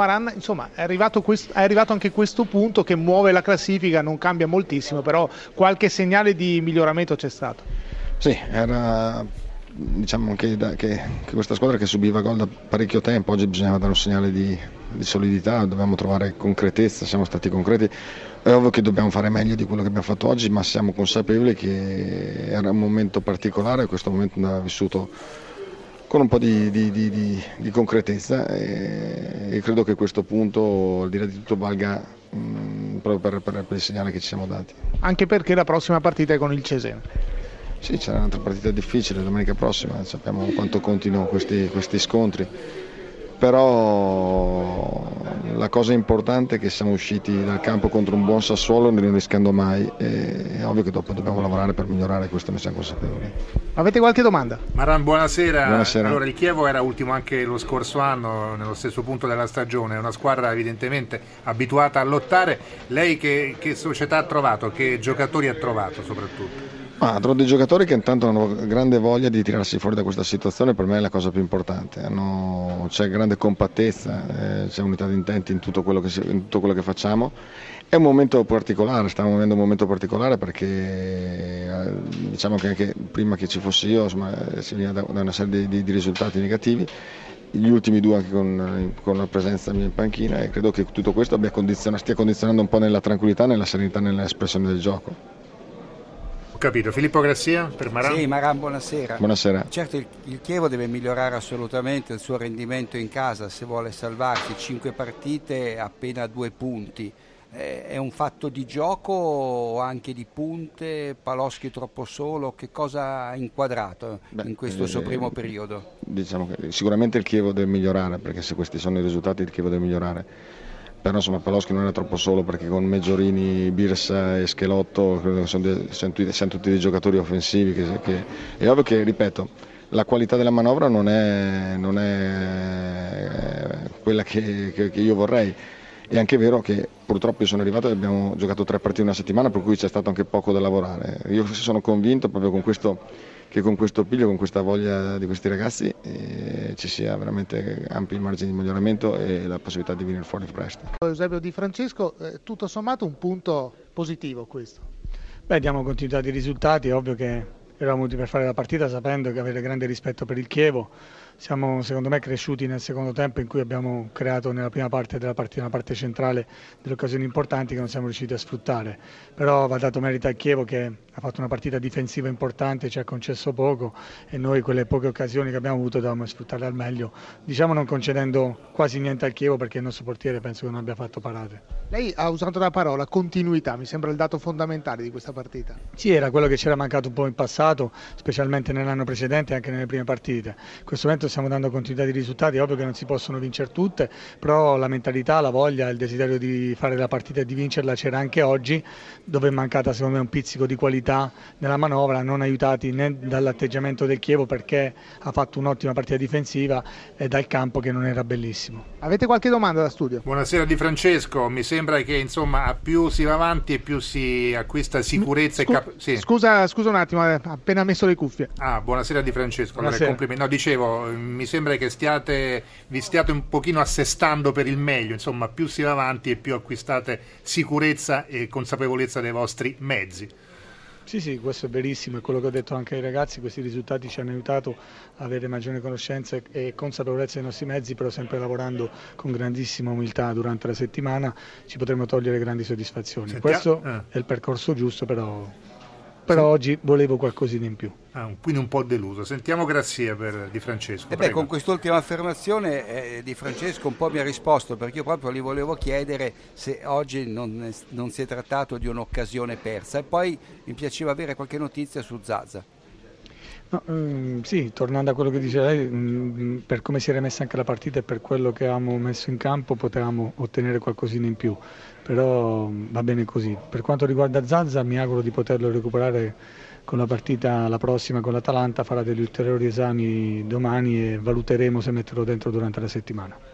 Maran, insomma, è arrivato, questo, è arrivato anche questo punto che muove la classifica, non cambia moltissimo, però qualche segnale di miglioramento c'è stato. Sì, era diciamo che, che, che, questa squadra che subiva gol da parecchio tempo, oggi bisognava dare un segnale di, di solidità, dobbiamo trovare concretezza, siamo stati concreti. È ovvio che dobbiamo fare meglio di quello che abbiamo fatto oggi, ma siamo consapevoli che era un momento particolare, questo momento andava vissuto con un po' di, di, di, di concretezza e, e, credo che questo punto, al di là di tutto, valga mh, proprio per, per, per il segnale che ci siamo dati. Anche perché la prossima partita è con il Cesena. Sì, c'è un'altra partita difficile domenica prossima, sappiamo quanto continuano questi, questi scontri, però cosa importante è che siamo usciti dal campo contro un buon Sassuolo non rischiando mai e è ovvio che dopo dobbiamo lavorare per migliorare, questo ne siamo consapevoli. Avete qualche domanda? Maran, buonasera. buonasera. Allora, il Chievo era ultimo anche lo scorso anno, nello stesso punto della stagione, è una squadra evidentemente abituata a lottare. Lei che, che società ha trovato, che giocatori ha trovato soprattutto? Ah, trovo dei giocatori che intanto hanno grande voglia di tirarsi fuori da questa situazione, per me è la cosa più importante. Hanno, c'è grande compattezza, eh, c'è unità di intenti in tutto, che, in tutto, quello che, facciamo. È un momento particolare, stiamo vivendo un momento particolare perché eh, diciamo che anche prima che ci fossi io insomma, si veniva da, da una serie di, di, di, risultati negativi, gli ultimi due anche con, con, la presenza mia in panchina e credo che tutto questo condiziona, stia condizionando un po' nella tranquillità, nella serenità, nell'espressione del gioco capito. Filippo Grassia per Maran? Sì, Maran, buonasera. Buonasera. Certo il, il, Chievo deve migliorare assolutamente il suo rendimento in casa se vuole salvarsi. Cinque partite, appena due punti. Eh, è un fatto di gioco o anche di punte? Paloschi troppo solo? Che cosa ha inquadrato Beh, in questo eh, suo primo periodo? Diciamo che sicuramente il Chievo deve migliorare perché se questi sono i risultati il Chievo deve migliorare però insomma Peloschi non è troppo solo perché con Meggiorini, Birsa e Schelotto siano, siano, siano tutti dei giocatori offensivi che, che, è ovvio che ripeto la qualità della manovra non è, non è quella che, che, che, io vorrei. È anche vero che purtroppo io sono arrivato e abbiamo giocato tre partite in una settimana per cui c'è stato anche poco da lavorare. Io sono convinto proprio con questo che con questo piglio, con questa voglia di questi ragazzi eh, ci sia veramente ampi margini di miglioramento e la possibilità di venire fuori presto. Eusebio Di Francesco, eh, tutto sommato un punto positivo questo. Beh, diamo continuità di risultati, è ovvio che eravamo venuti per fare la partita sapendo che avere grande rispetto per il Chievo siamo secondo me cresciuti nel secondo tempo in cui abbiamo creato nella prima parte della partita una parte centrale delle occasioni importanti che non siamo riusciti a sfruttare. Però va dato merito al Chievo che ha fatto una partita difensiva importante, ci ha concesso poco e noi quelle poche occasioni che abbiamo avuto dovevamo sfruttarle al meglio, diciamo non concedendo quasi niente al Chievo perché il nostro portiere penso che non abbia fatto parate. Lei ha usato la parola continuità, mi sembra il dato fondamentale di questa partita. Sì, era quello che c'era mancato un po' in passato, specialmente nell'anno precedente e anche nelle prime partite. In questo momento stiamo dando continuità di risultati, è ovvio che non si possono vincere tutte, però la mentalità, la voglia, il desiderio di fare la partita e di vincerla c'era anche oggi, dove è mancata secondo me un pizzico di qualità nella manovra, non aiutati né dall'atteggiamento del Chievo perché ha fatto un'ottima partita difensiva e dal campo che non era bellissimo. Avete qualche domanda da studio? Buonasera Di Francesco, mi sembra che insomma più si va avanti e più si acquista sicurezza Scu- e cap- sì. scusa, scusa un attimo, ho appena messo le cuffie. Ah, buonasera Di Francesco, buonasera. Allora, no, dicevo, mi sembra che stiate, vi stiate un pochino assestando per il meglio, insomma più si va avanti e più acquistate sicurezza e consapevolezza dei vostri mezzi. Sì, sì, questo è verissimo, è quello che ho detto anche ai ragazzi, questi risultati ci hanno aiutato a avere maggiore conoscenza e consapevolezza dei nostri mezzi, però sempre lavorando con grandissima umiltà durante la settimana ci potremo togliere grandi soddisfazioni. Sentiamo. Questo eh. è il percorso giusto, però però oggi volevo qualcosina in più. Ah, quindi un po' deluso. Sentiamo Grazia per Di Francesco. E beh, con quest'ultima affermazione eh, Di Francesco un po' mi ha risposto perché io proprio gli volevo chiedere se oggi non, non si è trattato di un'occasione persa e poi mi piaceva avere qualche notizia su Zazza. No, um, sì, tornando a quello che dice lei, um, per come si era messa anche la partita e per quello che avevamo messo in campo potevamo ottenere qualcosina in più, però um, va bene così. Per quanto riguarda Zazza mi auguro di poterlo recuperare con la partita la prossima con l'Atalanta, farà degli ulteriori esami domani e valuteremo se metterlo dentro durante la settimana.